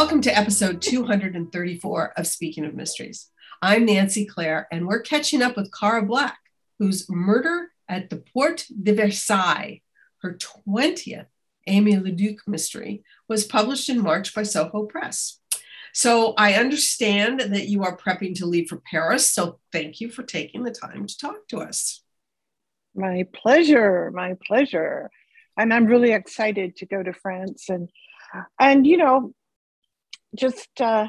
Welcome to episode 234 of Speaking of Mysteries. I'm Nancy Clare, and we're catching up with Cara Black, whose Murder at the Porte de Versailles, her 20th Aimée Leduc mystery, was published in March by Soho Press. So I understand that you are prepping to leave for Paris. So thank you for taking the time to talk to us. My pleasure. My pleasure. And I'm really excited to go to France and and you know just uh,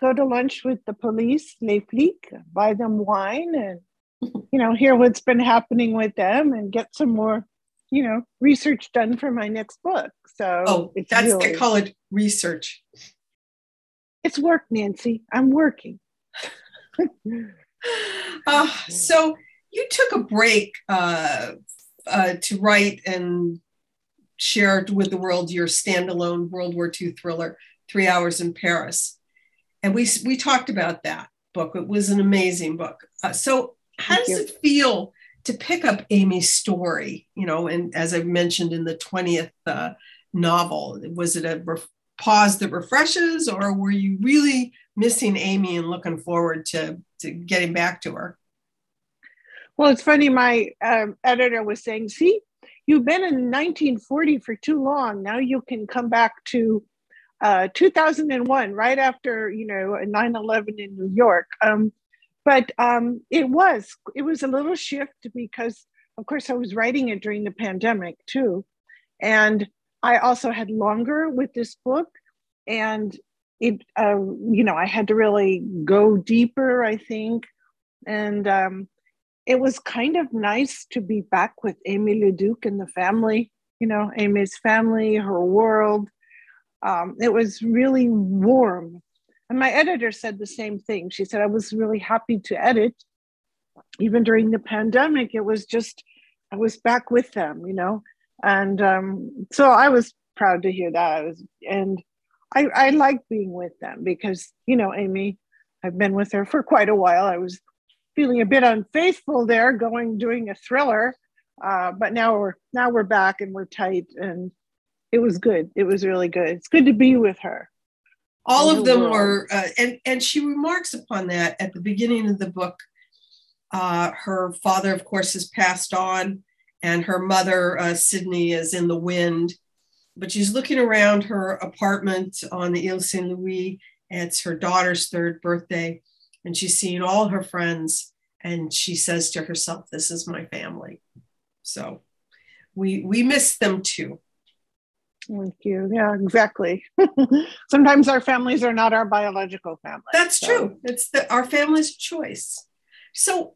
go to lunch with the police, les flics, buy them wine, and you know hear what's been happening with them, and get some more, you know, research done for my next book. So oh, that's really, they call it research. It's work, Nancy. I'm working. uh, so you took a break uh, uh, to write and share with the world your standalone World War II thriller, Three Hours in Paris. And we, we talked about that book. It was an amazing book. Uh, so, how Thank does you. it feel to pick up Aimée's story? You know, and as I mentioned in the 20th uh, novel, was it a re- pause that refreshes, or were you really missing Aimée and looking forward to, to getting back to her? Well, it's funny. My um, editor was saying, "See, you've been in 1940 for too long. Now you can come back to uh, 2001, right after you know 9/11 in New York. Um, but um, it was it was a little shift because, of course, I was writing it during the pandemic too, and I also had longer with this book, and it uh, you know I had to really go deeper. I think, and um, it was kind of nice to be back with Aimée Leduc and the family. You know, Aimée's family, her world um, it was really warm. And my editor said the same thing. She said, I was really happy to edit. Even during the pandemic, it was just, I was back with them, you know? And um, so I was proud to hear that. I was, and I, I like being with them because, you know, Aimée, I've been with her for quite a while. I was feeling a bit unfaithful there, going doing a thriller, uh, but now we're now we're back and we're tight, and it was good. It was really good. It's good to be with her. All of them world. were, uh, and and she remarks upon that at the beginning of the book. Uh, her father, of course, has passed on, and her mother, uh, Sydney, is in the wind. But she's looking around her apartment on the Ile Saint Louis. It's her daughter's third birthday, and she's seeing all her friends. And she says to herself, "This is my family." So we we miss them too. Thank you. Yeah, exactly. Sometimes our families are not our biological family. That's so. true. It's the, our family's choice. So,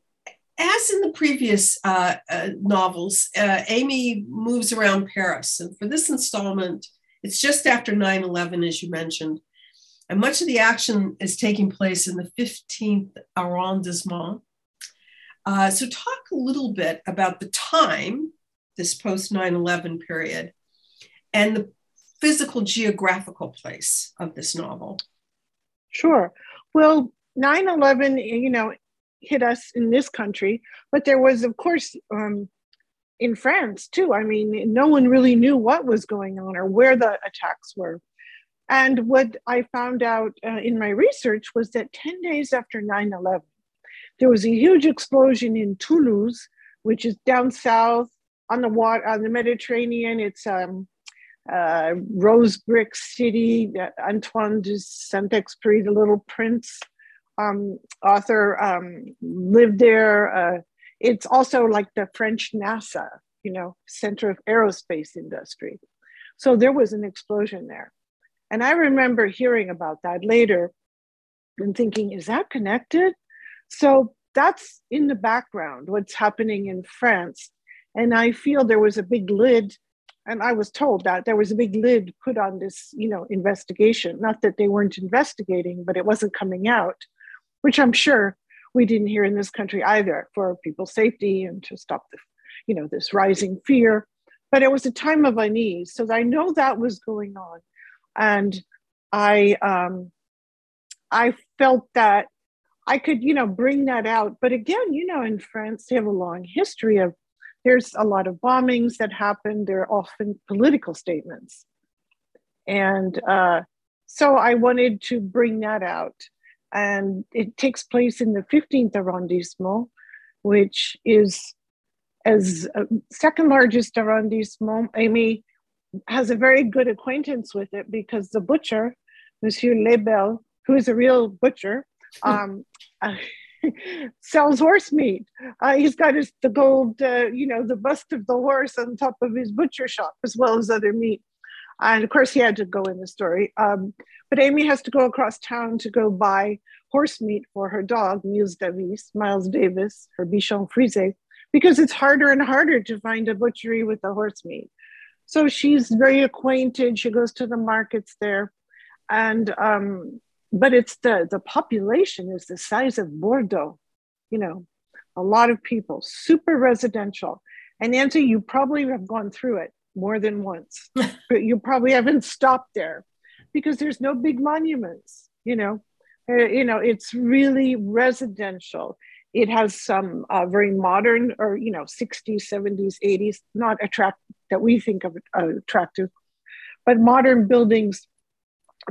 as in the previous uh, uh, novels, uh, Aimée moves around Paris. And for this installment, it's just after 9 11, as you mentioned. And much of the action is taking place in the 15th arrondissement. Uh, so, talk a little bit about the time, this post 9 11 period, and the physical geographical place of this novel? Sure. Well, 9 11, you know, hit us in this country, but there was, of course, um, in France too. I mean, no one really knew what was going on or where the attacks were. And what I found out uh, in my research was that 10 days after 9 11, there was a huge explosion in Toulouse, which is down south on the water on the Mediterranean. It's um, uh, Rose Brick City, Antoine de Saint Exupéry, The Little Prince um, author, um, lived there. Uh, it's also like the French NASA, you know, center of aerospace industry. So there was an explosion there. And I remember hearing about that later and thinking, is that connected? So that's in the background, what's happening in France. And I feel there was a big lid and I was told that there was a big lid put on this, you know, investigation. Not that they weren't investigating, but it wasn't coming out, which I'm sure we didn't hear in this country either for people's safety and to stop the, you know, this rising fear. But it was a time of unease, so I know that was going on, and I, um, I felt that I could, you know, bring that out. But again, you know, in France, they have a long history of there's a lot of bombings that happen. They're often political statements. And uh, So I wanted to bring that out. And it takes place in the 15th arrondissement, which is as uh, second largest arrondissement. Aimée has a very good acquaintance with it because the butcher, Monsieur Lebel, who is a real butcher, um, uh, sells horse meat. Uh, he's got his the gold, uh, you know, the bust of the horse on top of his butcher shop, as well as other meat. And of course, he had to go in the story. Um, but Aimée has to go across town to go buy horse meat for her dog, Miles Davis, Miles Davis, her Bichon Frise, because it's harder and harder to find a butchery with the horse meat. So she's very acquainted. She goes to the markets there. And um, but it's the the population is the size of Bordeaux, you know, a lot of people, super residential. And Nancy, you probably have gone through it more than once, but you probably haven't stopped there because there's no big monuments, you know. Uh, you know, it's really residential. It has some uh, very modern or, you know, 60s, 70s, 80s, not attract that we think of uh, attractive, but modern buildings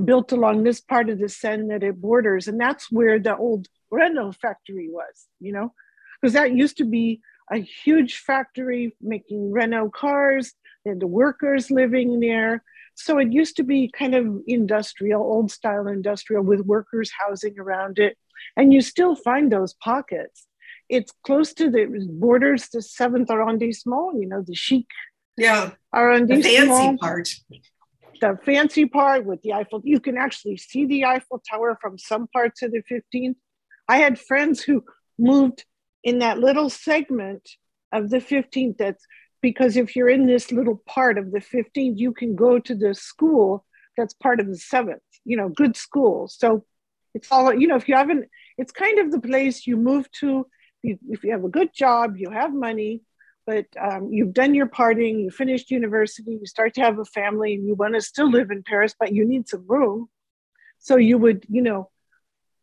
built along this part of the Seine that it borders. And that's where the old Renault factory was, you know, because that used to be a huge factory making Renault cars and the workers living there. So it used to be kind of industrial, old style industrial with workers housing around it. And you still find those pockets. It's close to the borders the seventh arrondissement, you know, the chic yeah arrondissement. The fancy part the fancy part with the Eiffel, you can actually see the Eiffel Tower from some parts of the 15th. I had friends who moved in that little segment of the 15th that's because if you're in this little part of the 15th, you can go to the school that's part of the seventh, you know, good school. So it's all, you know, if you haven't, it's kind of the place you move to. If you have a good job, you have money, but um, you've done your partying, you finished university, you start to have a family, and you want to still live in Paris, but you need some room. So you would, you know,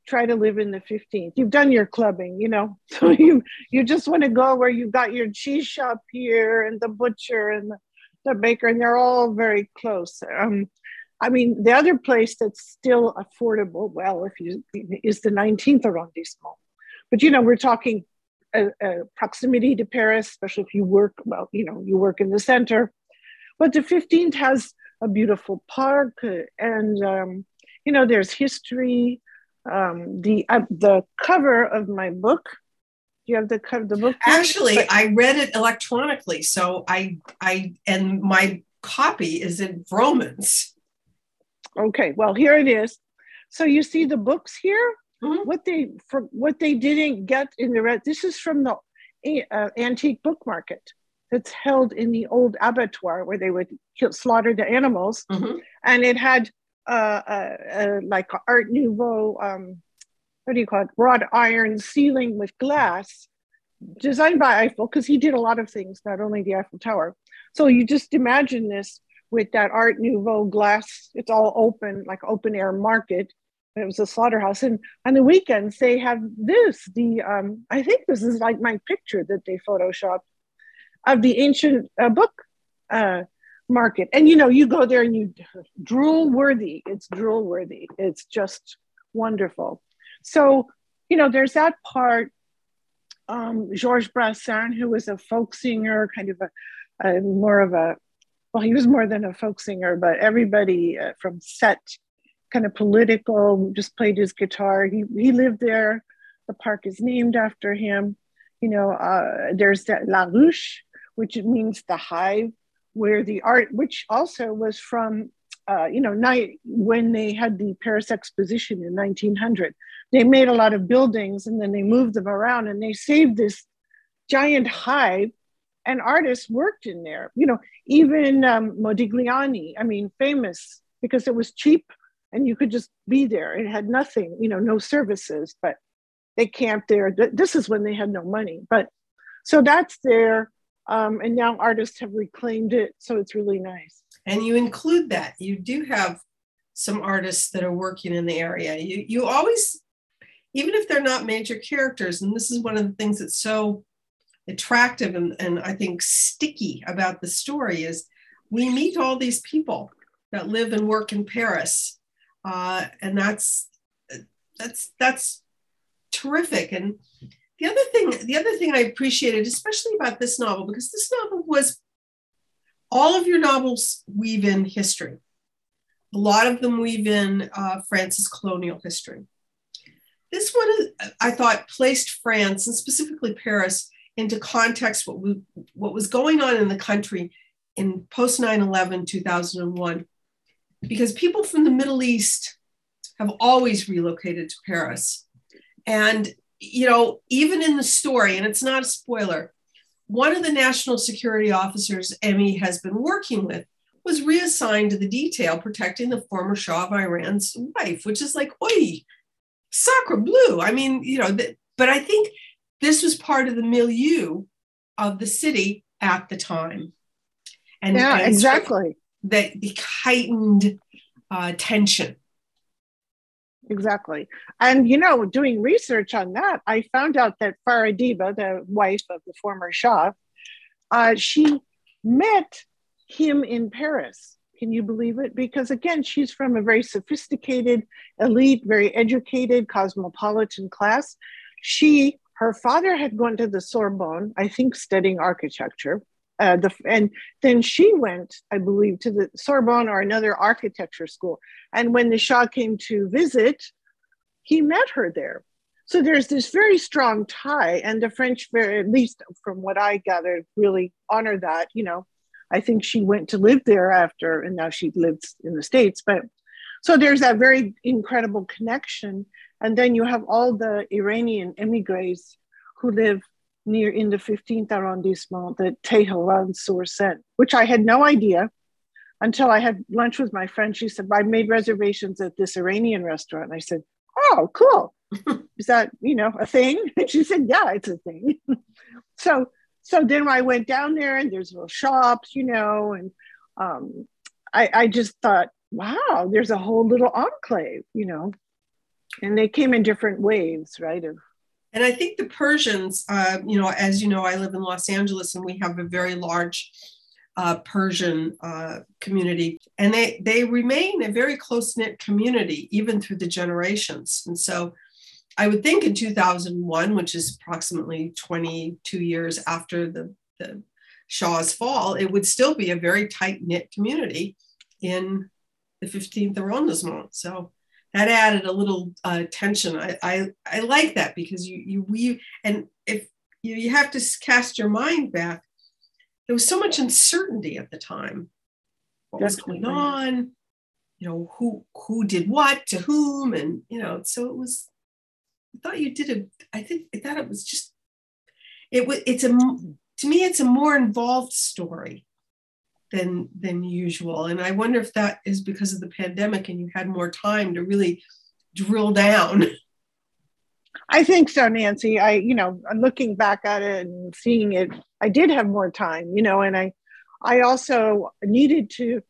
try to live in the 15th. You've done your clubbing, you know, so you you just want to go where you've got your cheese shop here and the butcher and the, the baker, and they're all very close. Um, I mean, the other place that's still affordable, well, if you is the 19th arrondissement. But you know, we're talking a, a proximity to Paris, especially if you work, well, you know, you work in the center. But the 15th has a beautiful park and, um, you know, there's history. Um, the, uh, the cover of my book, you have the cover of the book? Actually, but- I read it electronically. So I, I, and my copy is in Vroman's. Okay, well, here it is. So you see the books here? Mm-hmm. What they for what they didn't get in the red. This is from the uh, antique book market that's held in the old abattoir where they would kill, slaughter the animals, mm-hmm. and it had uh, uh, uh, like Art Nouveau. Um, what do you call it? Wrought iron ceiling with glass, designed by Eiffel because he did a lot of things, not only the Eiffel Tower. So you just imagine this with that Art Nouveau glass. It's all open, like open air market it was a slaughterhouse. And on the weekends they have this the um, i think this is like my picture that they photoshopped of the ancient uh, book uh, market. And you know you go there and you drool worthy. It's drool worthy. It's just wonderful. So you know there's that part um, georges brassens who was a folk singer kind of a, a more of a well he was more than a folk singer but everybody uh, from Sète kind of political, just played his guitar. He, he lived there. The park is named after him. You know, uh, there's the La Ruche, which means the hive, where the art, which also was from, uh, you know, night when they had the Paris Exposition in 1900. They made a lot of buildings and then they moved them around and they saved this giant hive and artists worked in there. You know, even um, Modigliani, I mean, famous because it was cheap and you could just be there. It had nothing, you know, no services, but they camped there. This is when they had no money, but so that's there. Um, and now artists have reclaimed it, so it's really nice. And you include that. You do have some artists that are working in the area. You you always, even if they're not major characters, and this is one of the things that's so attractive and, and I think sticky about the story is we meet all these people that live and work in Paris uh, and that's that's that's terrific. And the other thing, the other thing I appreciated, especially about this novel, because this novel was all of your novels weave in history. A lot of them weave in uh, France's colonial history. This one, I thought, placed France and specifically Paris into context what, we, what was going on in the country in post 9 11, 2001, because people from the Middle East have always relocated to Paris. And, you know, even in the story, and it's not a spoiler, one of the national security officers Aimée has been working with was reassigned to the detail protecting the former Shah of Iran's wife, which is like, oi, sacre bleu. I mean, you know, th- but I think this was part of the milieu of the city at the time. And, yeah, and exactly. That heightened uh, tension. Exactly. And, you know, doing research on that, I found out that Farah Diba, the wife of the former Shah, uh, she met him in Paris. Can you believe it? Because again, she's from a very sophisticated, elite, very educated, cosmopolitan class. She, her father had gone to the Sorbonne, I think, studying architecture. Uh, the, and then she went, I believe, to the Sorbonne or another architecture school. And when the Shah came to visit, he met her there. So there's this very strong tie, and the French, very, at least from what I gathered, really honor that. You know, I think she went to live there after, and now she lives in the States. But so there's that very incredible connection. And then you have all the Iranian emigres who live near in the 15th arrondissement, the Tehran sur Seine, which I had no idea until I had lunch with my friend. She said, I made reservations at this Iranian restaurant. And I said, Oh, cool. Is that, you know, a thing? And she said, Yeah, it's a thing. so so then I went down there and there's little shops, you know, and um, I, I just thought, wow, there's a whole little enclave, you know, and they came in different waves, right? Of, and I think the Persians, uh, you know, as you know, I live in Los Angeles and we have a very large uh, Persian uh, community, and they they remain a very close knit community even through the generations. And so, I would think in 2001, which is approximately 22 years after the, the Shah's fall, it would still be a very tight knit community in the 15th arrondissement. So that added a little uh, tension. I, I, I like that because you you we and if you, you have to cast your mind back, there was so much uncertainty at the time. What was going on? You know who who did what to whom, and you know so it was I thought you did a. I think I thought it was just. It was. It's a. To me, it's a more involved story than than usual, and I wonder if that is because of the pandemic and you had more time to really drill down. I think so, Nancy. I, you know, looking back at it and seeing it, I did have more time, you know, and I, I also needed to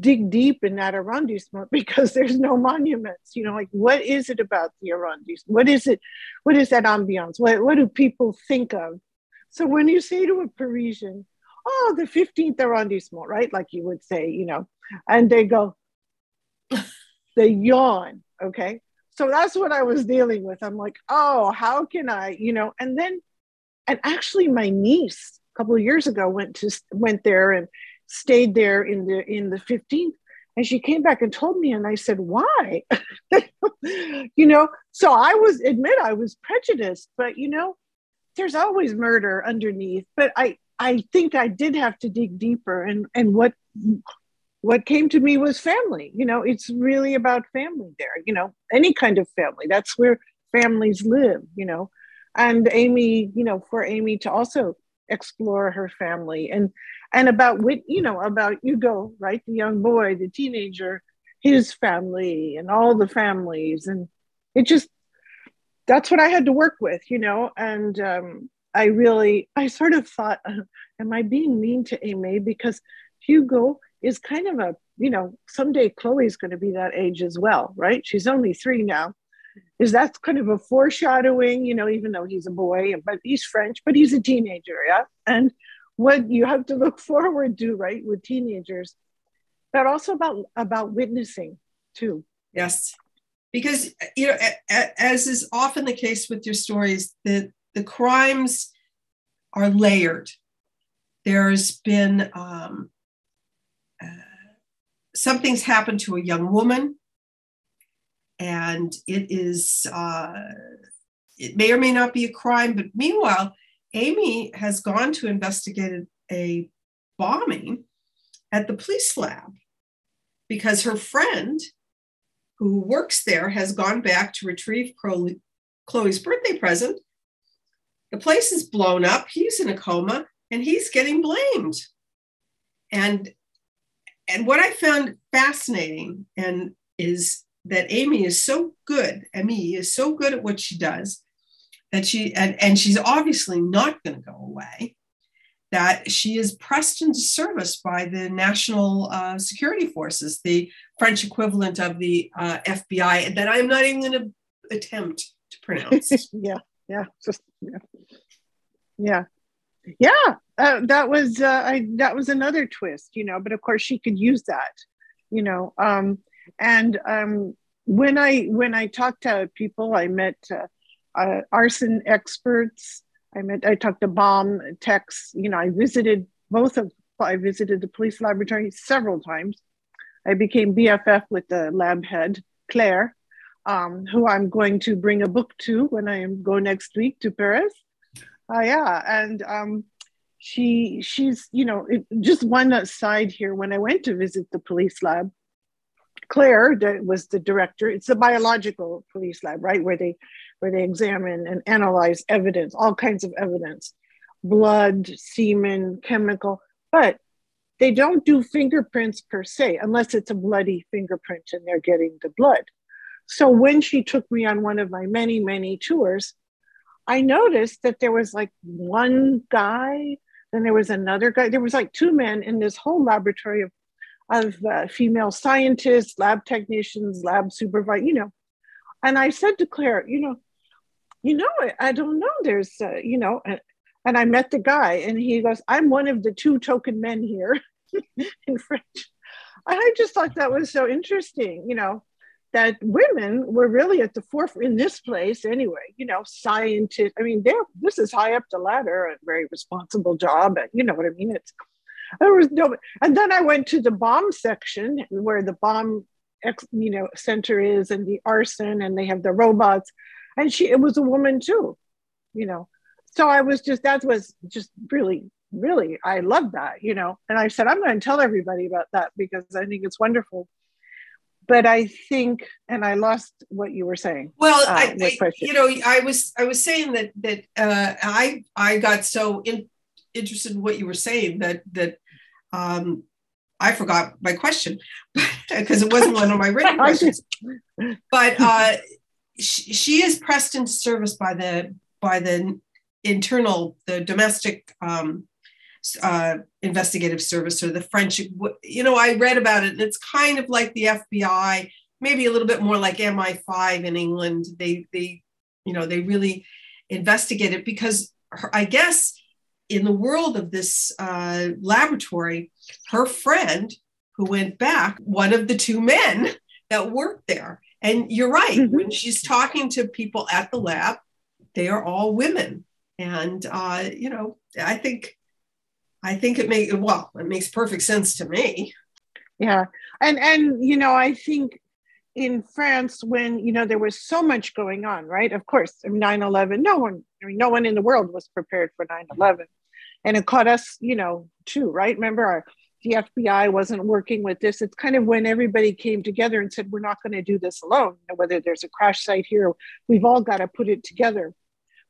dig deep in that arrondissement because there's no monuments you know like what is it about the arrondissement what is it what is that ambiance what, what do people think of so when you say to a parisian oh the 15th arrondissement right? Like you would say you know and they go they yawn okay? So that's what i was dealing with. I'm like oh how can i you know and then and actually my niece a couple of years ago went to went there and stayed there in the in the 15th and she came back and told me and i said why? You know so i was admit i was prejudiced but you know there's always murder underneath but i i think i did have to dig deeper and and what what came to me was family you know it's really about family there you know any kind of family that's where families live you know and Aimée you know for Aimée to also explore her family and and about what you know about Hugo, right? The young boy, the teenager, his family, and all the families, and it just that's what I had to work with, you know. And um, I really, I sort of thought, uh, am I being mean to Aimée because Hugo is kind of a, you know, someday Chloe's going to be that age as well, right? She's only three now. Is that kind of a foreshadowing, you know, even though he's a boy, but he's French, but he's a teenager, yeah. And what you have to look forward to, right, with teenagers, but also about about witnessing too. Yes, because you know, as is often the case with your stories, the the crimes are layered. There's been um, uh, something's happened to a young woman, and it is uh, it may or may not be a crime. But meanwhile, Aimée has gone to investigate a bombing at the police lab because her friend who works there has gone back to retrieve Chloe's birthday present. The place is blown up. He's in a coma and he's getting blamed. And and what I found fascinating and is that Aimée is so good, Aimée is so good at what she does that she and, and she's obviously not going to go away that she is pressed into service by the national uh, security forces the french equivalent of the uh, fbi that i'm not even going to attempt to pronounce yeah yeah just yeah yeah, yeah uh, that was uh, I, that was another twist you know but of course she could use that you know um, and um, when i when i talked to people i met uh, uh, arson experts. I met, I talked to bomb techs. You know, I visited both of, I visited the police laboratory several times. I became BFF with the lab head, Claire, um, who I'm going to bring a book to when I go next week to Paris. Uh, yeah, and um, she she's you know it, just one aside here. When I went to visit the police lab, Claire that was the director. It's a biological police lab, right, where they where they examine and analyze evidence, all kinds of evidence, blood, semen, chemical, but they don't do fingerprints per se unless it's a bloody fingerprint and they're getting the blood. So when she took me on one of my many, many tours, I noticed that there was like one guy, then there was another guy. There was like two men in this whole laboratory of, of uh, female scientists, lab technicians, lab supervisors, you know. And I said to Claire, you know, you know, I don't know. There's, uh, you know, and, and I met the guy and he goes, I'm one of the two token men here in French. I just thought that was so interesting, you know, that women were really at the forefront in this place anyway, you know, scientists. I mean, they're, this is high up the ladder, a very responsible job. And you know what I mean? It's, there was no, and then I went to the bomb section where the bomb, you know, center is and the arson and they have the robots and she it was a woman too you know so i was just that was just really really i love that you know and i said i'm going to tell everybody about that because i think it's wonderful but i think and i lost what you were saying well uh, I, I you know i was i was saying that that uh, i i got so in, interested in what you were saying that that um I forgot my question because it wasn't one of my written questions. But uh, she, she is pressed into service by the by the internal the domestic um, uh, investigative service or the French. You know, I read about it, and it's kind of like the FBI, maybe a little bit more like MI5 in England. They they you know they really investigate it because her, I guess in the world of this uh, laboratory, her friend who went back, one of the two men that worked there, and you're right. Mm-hmm. When she's talking to people at the lab, they are all women. And uh, you know, I think I think it makes well, it makes perfect sense to me. Yeah. And and you know, I think in France when you know there was so much going on, right? Of course, 9-11, no one, I mean, no one in the world was prepared for 9-11. And it caught us, you know, too, right? Remember our the FBI wasn't working with this. It's kind of when everybody came together and said, we're not going to do this alone. whether there's a crash site here, we've all got to put it together.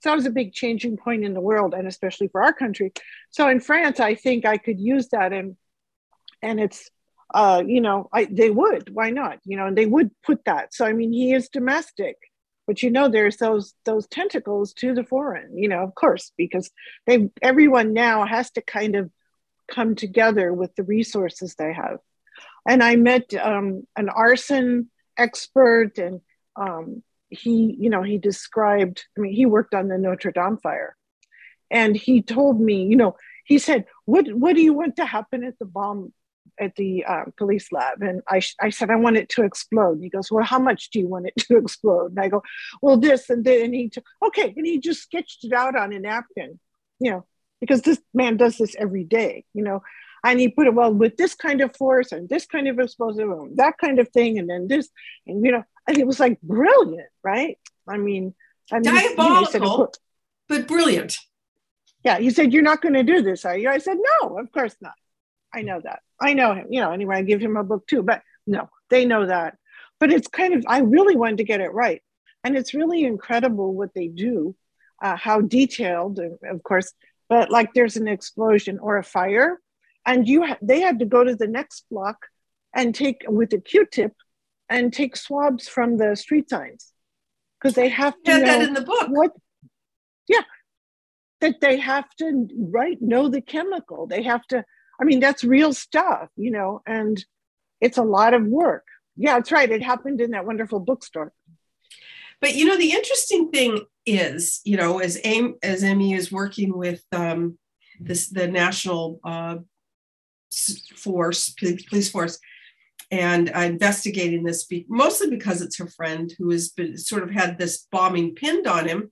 So that was a big changing point in the world and especially for our country. So in France, I think I could use that and and it's uh, you know, I they would, why not? You know, and they would put that. So I mean he is domestic, but you know there's those those tentacles to the foreign, you know, of course, because they everyone now has to kind of come together with the resources they have. And I met um, an arson expert, and um, he, you know, he described. I mean, he worked on the Notre Dame fire, and he told me, you know, he said, "What what do you want to happen at the bomb at the uh, police lab, and I I said I want it to explode. He goes, well, how much do you want it to explode? And I go, well, this and then and he took okay, and he just sketched it out on a napkin, you know, because this man does this every day, you know. And he put it well with this kind of force and this kind of explosive and that kind of thing, and then this, and you know, and it was like brilliant, right? I mean, I mean diabolical, you know, but brilliant. Yeah, he said, "You're not going to do this, are you?" I said, "No, of course not. I know that. I know him. You know, anyway, I give him a book too, but no, they know that. But it's kind of, I really wanted to get it right, and it's really incredible what they do, uh, how detailed, of course. But like, there's an explosion or a fire, and you ha- they had to go to the next block and take with a Q-tip and take swabs from the street signs because they have to know that in the book. What? Yeah, that they have to right know the chemical. They have to. I mean, that's real stuff, you know, and it's a lot of work. Yeah, that's right. It happened in that wonderful bookstore. But you know, the interesting thing is, you know, as AIM, as Aimée is working with um, this the national uh, force, police force, and investigating this, be- mostly because it's her friend who has been sort of had this bombing pinned on him.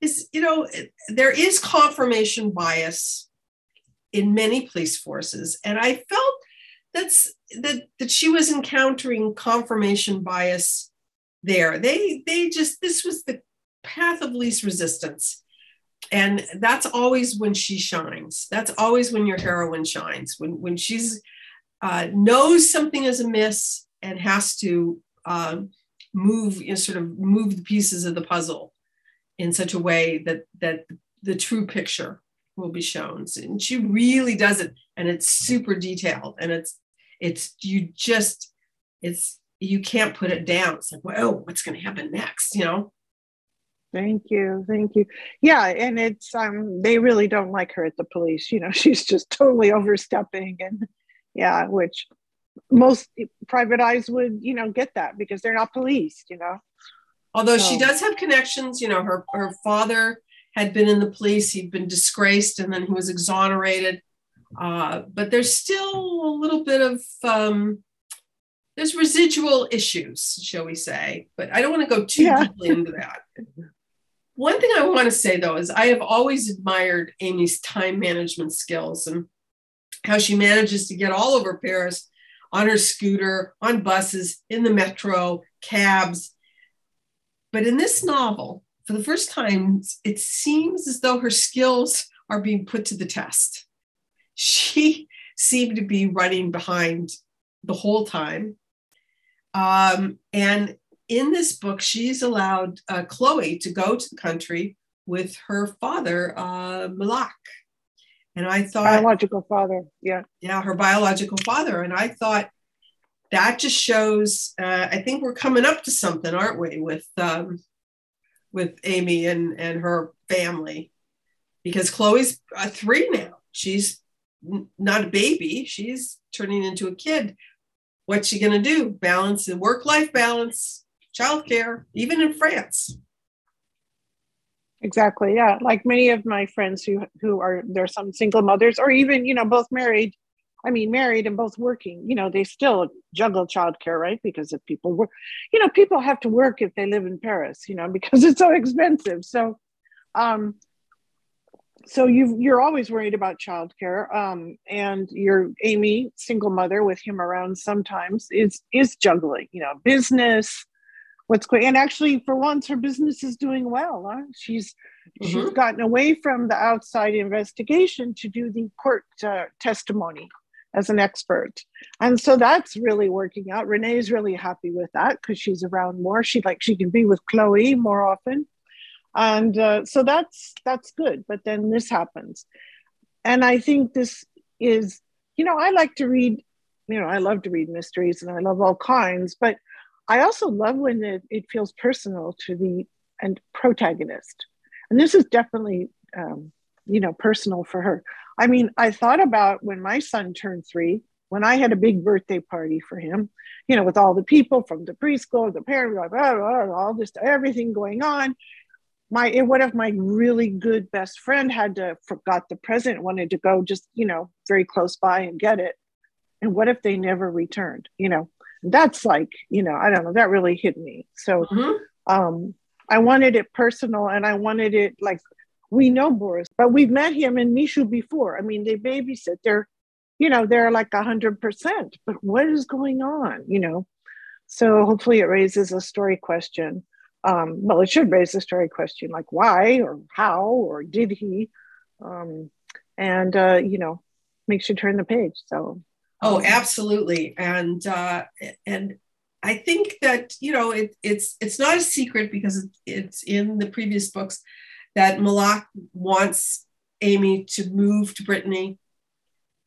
Is you know there is confirmation bias in many police forces, and I felt that's that that she was encountering confirmation bias there. They they just this was the path of least resistance. And that's always when she shines. That's always when your heroine shines. When when she's uh, knows something is amiss and has to uh, move, you know, sort of move the pieces of the puzzle in such a way that that the true picture will be shown. And she really does it, and it's super detailed, and it's it's you just it's you can't put it down. It's like, whoa, what's going to happen next? You know. Thank you, thank you. Yeah, and it's um they really don't like her at the police. You know, she's just totally overstepping and yeah which most private eyes would you know get that because they're not police you know although so. she does have connections you know her her father had been in the police he'd been disgraced and then he was exonerated uh, but there's still a little bit of um, there's residual issues shall we say but i don't want to go too yeah. deeply into that one thing i want to say though is i have always admired Aimée's time management skills and how she manages to get all over Paris on her scooter, on buses, in the metro, cabs. But in this novel, for the first time, it seems as though her skills are being put to the test. She seemed to be running behind the whole time. Um, and in this book, she's allowed uh, Chloe to go to the country with her father, uh, Melac. And I thought biological father, yeah, yeah, her biological father. And I thought that just shows. Uh, I think we're coming up to something, aren't we, with um, with Aimée and and her family, because Chloe's uh, three now. She's not a baby. She's turning into a kid. What's she going to do? Balance the work life balance, childcare, even in France. Exactly. Yeah. Like many of my friends who who are there's some single mothers or even, you know, both married. I mean, married and both working, you know, they still juggle childcare, right? Because if people work, you know, people have to work if they live in Paris, you know, because it's so expensive. So um so you you're always worried about childcare. Um and your Aimée, single mother with him around sometimes is is juggling, you know, business, what's going and actually for once her business is doing well huh? she's mm-hmm. she's gotten away from the outside investigation to do the court uh, testimony as an expert. And so that's really working out. René's really happy with that because she's around more. She like she can be with chloe more often. And uh, so that's that's good. But then this happens. And i think this is you know i like to read you know i love to read mysteries and i love all kinds. But I also love when it, it feels personal to the and protagonist, and this is definitely um, you know personal for her. I mean, I thought about when my son turned three, when I had a big birthday party for him, you know, with all the people from the preschool, the parents, blah, blah, blah, all this, everything going on. My, what if my really good best friend had to forgot the present, wanted to go just, you know, very close by and get it. And what if they never returned? You know, that's like, you know, I don't know, that really hit me. So mm-hmm. um, I wanted it personal and I wanted it like we know Boris, but we've met him and Mishu before. I mean, they babysit. They're, you know, they're like a hundred percent. But what is going on? You know, so hopefully it raises a story question. Um, well, it should raise a story question like why or how or did he, um, and uh, you know, makes you turn the page. So. Oh, absolutely, and uh, and I think that you know it, it's it's not a secret because it's in the previous books that Melac wants Aimée to move to Brittany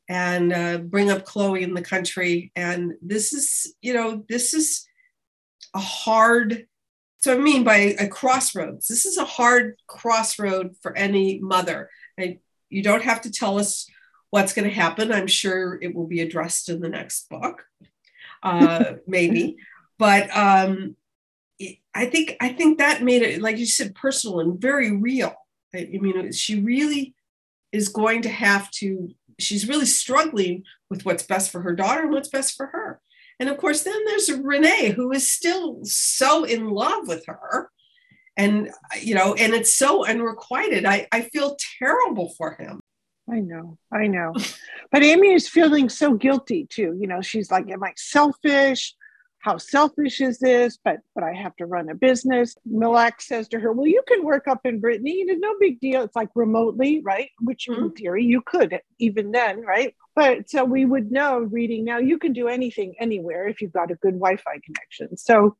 and uh, bring up Chloe in the country. And this is, you know, this is a hard, so I mean by a crossroads. This is a hard crossroad for any mother. I, you don't have to tell us what's going to happen. I'm sure it will be addressed in the next book, uh, maybe. But um, I think I think that made it, like you said, personal and very real. I, I mean, she really is going to have to. She's really struggling with what's best for her daughter and what's best for her. And of course, then there's René, who is still so in love with her. And, you know, and it's so unrequited. I, I feel terrible for him. I know, I know. but Aimée is feeling so guilty too. You know, she's like, Am I selfish? how selfish is this? But but I have to run a business. Melac says to her, Well, you can work up in Brittany. It's no big deal. It's like remotely, right? Which mm-hmm. in theory you could even then, right? But so we would know reading now you can do anything anywhere if you've got a good Wi-Fi connection. So,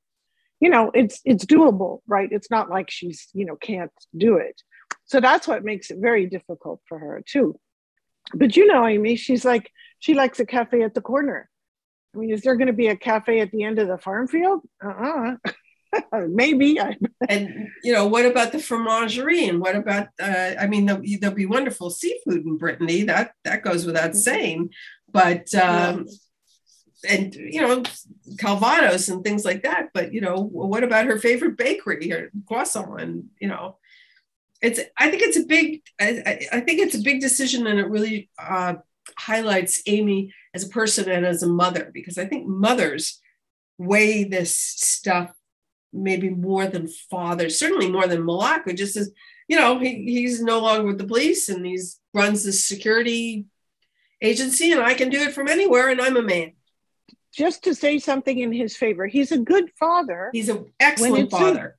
you know, it's it's doable, right? It's not like she's, you know, can't do it. So that's what makes it very difficult for her too. But you know, Aimée, she's like, she likes a cafe at the corner I mean, is there going to be a cafe at the end of the farm field? Uh-uh. Maybe. and you know, what about the fromagerie? And what about? Uh, I mean, there'll, there'll, be wonderful seafood in Brittany. That that goes without mm-hmm. saying. But um, and you know, Calvados and things like that. But you know, what about her favorite bakery or croissant? And you know, it's. I think it's a big. I, I think it's a big decision, and it really uh, highlights Aimée as a person and as a mother, because I think mothers weigh this stuff maybe more than fathers, certainly more than Melac, just as you know, he, he's no longer with the police and he's runs this security agency and I can do it from anywhere and I'm a man. Just to say something in his favor, he's a good father. He's an excellent father.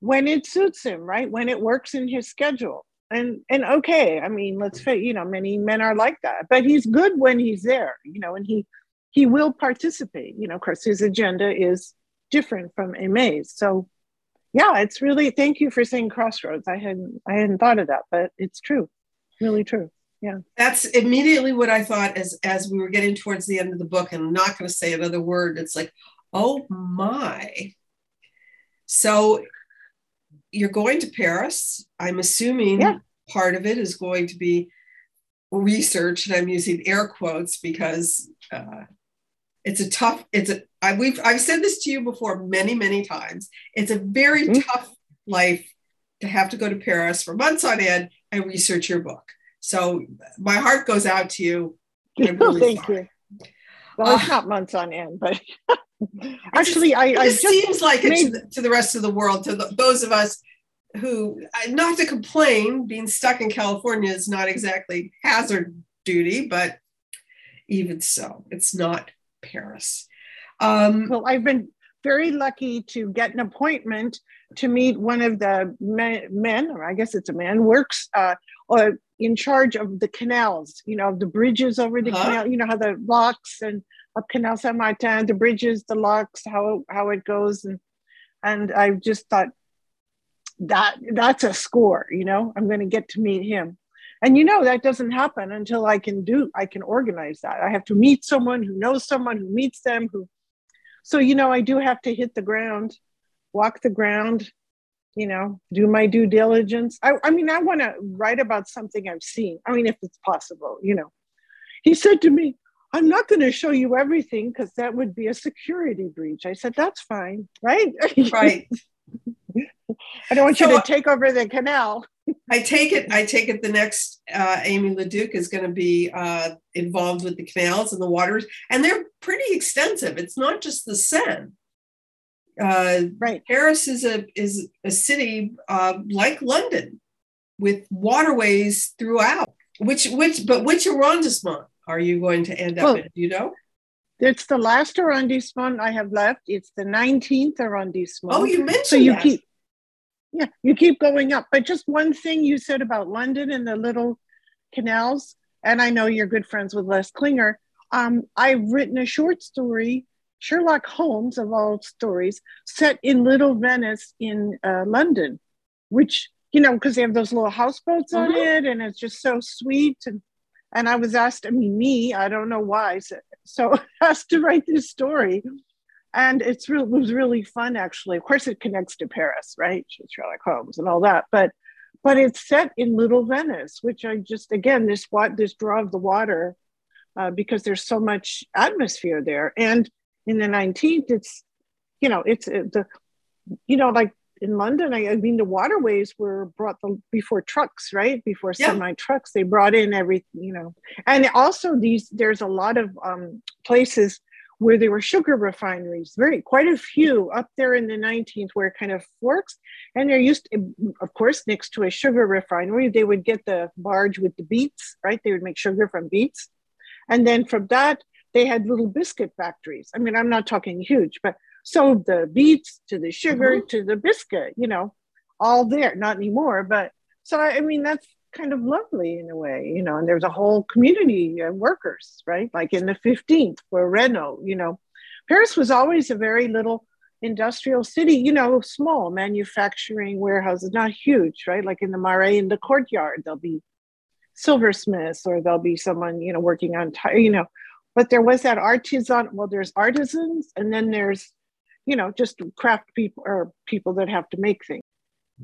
When it suits him, right? When it works in his schedule. And and okay i mean let's mm. say you know many men are like that but he's good when he's there you know and he he will participate you know of course his agenda is different from Aimée's so yeah it's really thank you for saying crossroads. I hadn't i hadn't thought of that but it's true really true yeah. That's immediately what i thought as as we were getting towards the end of the book and i'm not going to say another word. It's like oh my. So you're going to Paris. I'm assuming yeah. part of it is going to be research, and I'm using air quotes because uh, it's a tough. It's a. I, we've I've said this to you before many many times. It's a very mm-hmm. tough life to have to go to Paris for months on end and research your book. So my heart goes out to you. Really Thank sorry. you. Well, it's uh, not months on end, but Actually, I, it just seems like made, it to the, to the, rest of the world, to the, those of us who, not to complain, being stuck in California is not exactly hazard duty, but even so, it's not Paris. Um, well, I've been very lucky to get an appointment to meet one of the men, men or I guess it's a man, works uh, or in charge of the canals, you know, the bridges over the huh? canal, you know, how the locks and up Canal Saint Martin, the bridges, the locks, how how it goes, and and I just thought that that's a score. You know, I'm going to get to meet him, and you know that doesn't happen until I can do I can organize that. I have to meet someone who knows someone who meets them who. So you know, I do have to hit the ground, walk the ground, you know, do my due diligence. I, I mean, I want to write about something I've seen. I mean, if it's possible, you know. He said to me, I'm not going to show you everything because that would be a security breach. I said, that's fine, right? Right. I don't want so, you to take over the canal. I take it. I take it. The next uh, Aimée Leduc is going to be uh, involved with the canals and the waters, and they're pretty extensive. It's not just the Seine. Uh, right. Paris is a is a city uh, like London, with waterways throughout. Which which but which arrondissement are you going to end up well, in? Do you know? It's the last arrondissement I have left. It's the 19th arrondissement. Oh, you mentioned so you that. keep yeah, you keep going up. But just one thing you said about London and the little canals, and I know you're good friends with Les Klinger. Um, I've written a short story, Sherlock Holmes of all stories, set in Little Venice in uh, London, which you know because they have those little houseboats mm-hmm. on it, and it's just so sweet. And and I was asked, I mean, me, I don't know why, so, so asked to write this story and it's real, it was really fun actually. Of course, it connects to Paris, right? Sherlock Holmes and all that, but but it's set in Little Venice, which I just again this what this draw of the water uh, because there's so much atmosphere there. And in the 19th, it's you know it's uh, the you know like in London, I, I, mean, the waterways were brought the, before trucks, right? Before yeah. semi trucks, they brought in every, you know, and also these. There's a lot of um, places where there were sugar refineries, very quite a few up there in the 19th where it kind of forks. And they're used, to, of course, next to a sugar refinery, they would get the barge with the beets, right? They would make sugar from beets. And then from that, they had little biscuit factories. I mean, I'm not talking huge, but so the beets to the sugar mm-hmm. to the biscuit, you know, all there, not anymore. But so, I mean, that's kind of lovely in a way, you know, and there's a whole community of workers, right? Like in the 15th where Renault, you know, Paris was always a very little industrial city, you know, small manufacturing warehouses, not huge, right? Like in the Marais in the courtyard, there'll be silversmiths or there'll be someone, you know, working on, t- you know, but there was that artisan, well, there's artisans and then there's, you know, just craft people or people that have to make things.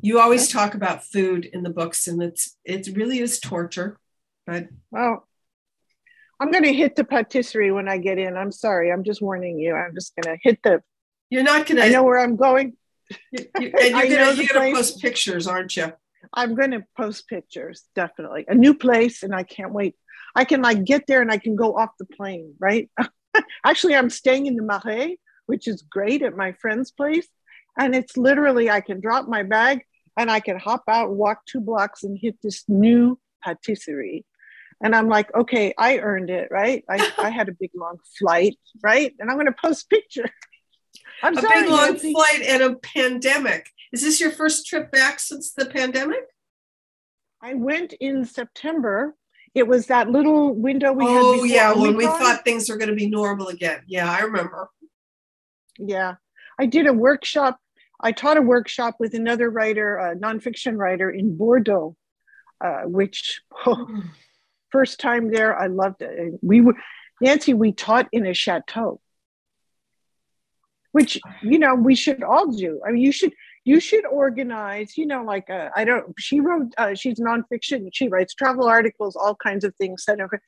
You always talk about food in the books and it's it really is torture but well i'm going to hit the patisserie when i get in. I'm sorry i'm just warning you. I'm just going to hit the you're not going to i know where i'm going. You, you, and you're going to post pictures aren't you? I'm going to post pictures definitely. A new place and i can't wait i can like get there and i can go off the plane right actually i'm staying in the marais which is great at my friend's place and it's literally, I can drop my bag and I can hop out, walk two blocks, and hit this new patisserie. And I'm like, okay, I earned it, right? I, I had a big long flight, right? And I'm going to post picture. I'm a sorry, big long Nancy. flight and a pandemic. Is this your first trip back since the pandemic? I went in September. It was that little window we oh, had. Oh yeah, when we thought things were going to be normal again. Yeah, I remember. Yeah, I did a workshop I taught a workshop with another writer, a nonfiction writer in Bordeaux, uh, which oh, first time there, I loved it. We were Nancy. We taught in a chateau, which you know we should all do. I mean, you should you should organize. You know, like uh, I don't. She wrote. Uh, she's nonfiction. She writes travel articles, all kinds of things. Okay,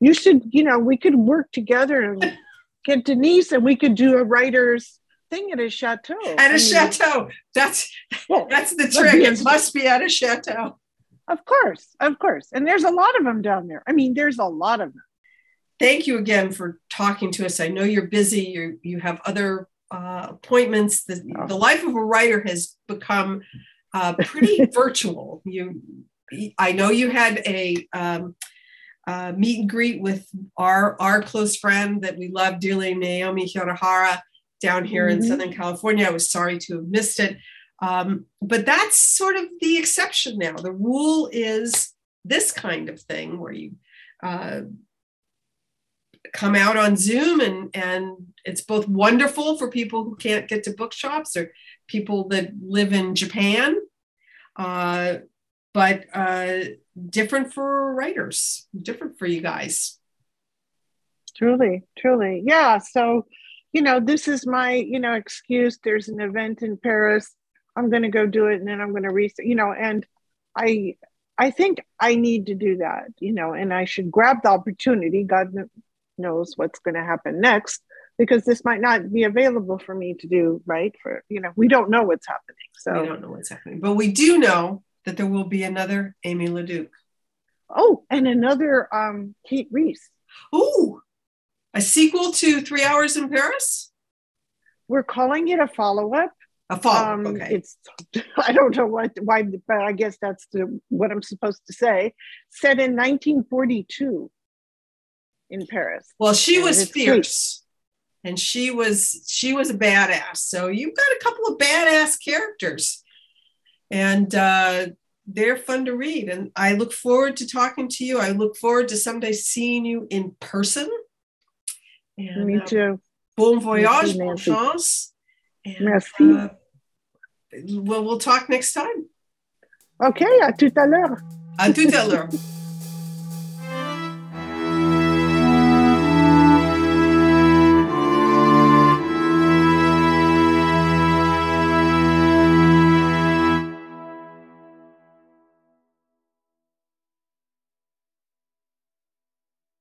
You should. You know, we could work together and get Denise, and we could do a writers thing at a chateau. At a I mean, chateau. That's well, that's the trick. It must be at a chateau. Of course, of course. And there's a lot of them down there. I mean, there's a lot of them. Thank you again for talking to us. I know you're busy. You you have other uh, appointments. The, the life of a writer has become uh, pretty virtual. You, I know you had a um, uh, meet and greet with our our close friend that we love dearly, Naomi Hirahara, down here mm-hmm. in Southern California. I was sorry to have missed it. Um, but that's sort of the exception now. The rule is this kind of thing where you uh, come out on Zoom and, and it's both wonderful for people who can't get to bookshops or people that live in Japan, uh, but uh, different for writers, different for you guys. Truly, truly. Yeah. So you know, this is my, you know, excuse. There's an event in Paris. I'm going to go do it and then I'm going to research, you know, and I, I think I need to do that, you know, and I should grab the opportunity. God knows what's going to happen next because this might not be available for me to do, right? For, you know, we don't know what's happening. So we don't know what's happening, but we do know that there will be another Aimée Leduc. Oh, and another um, Kate Rees. Ooh, a sequel to Three Hours in Paris? We're calling it a follow up. A follow Um, okay. It's I don't know what why, but I guess that's the what I'm supposed to say. Set in 1942 in Paris. Well, she was fierce. And she was she was a badass. So you've got a couple of badass characters. And uh they're fun to read. And I look forward to talking to you. I look forward to someday seeing you in person. And, Me uh, too. Bon voyage, too, bon chance. And, Merci. uh, well, we'll talk next time. Okay, à tout à l'heure. À tout à l'heure.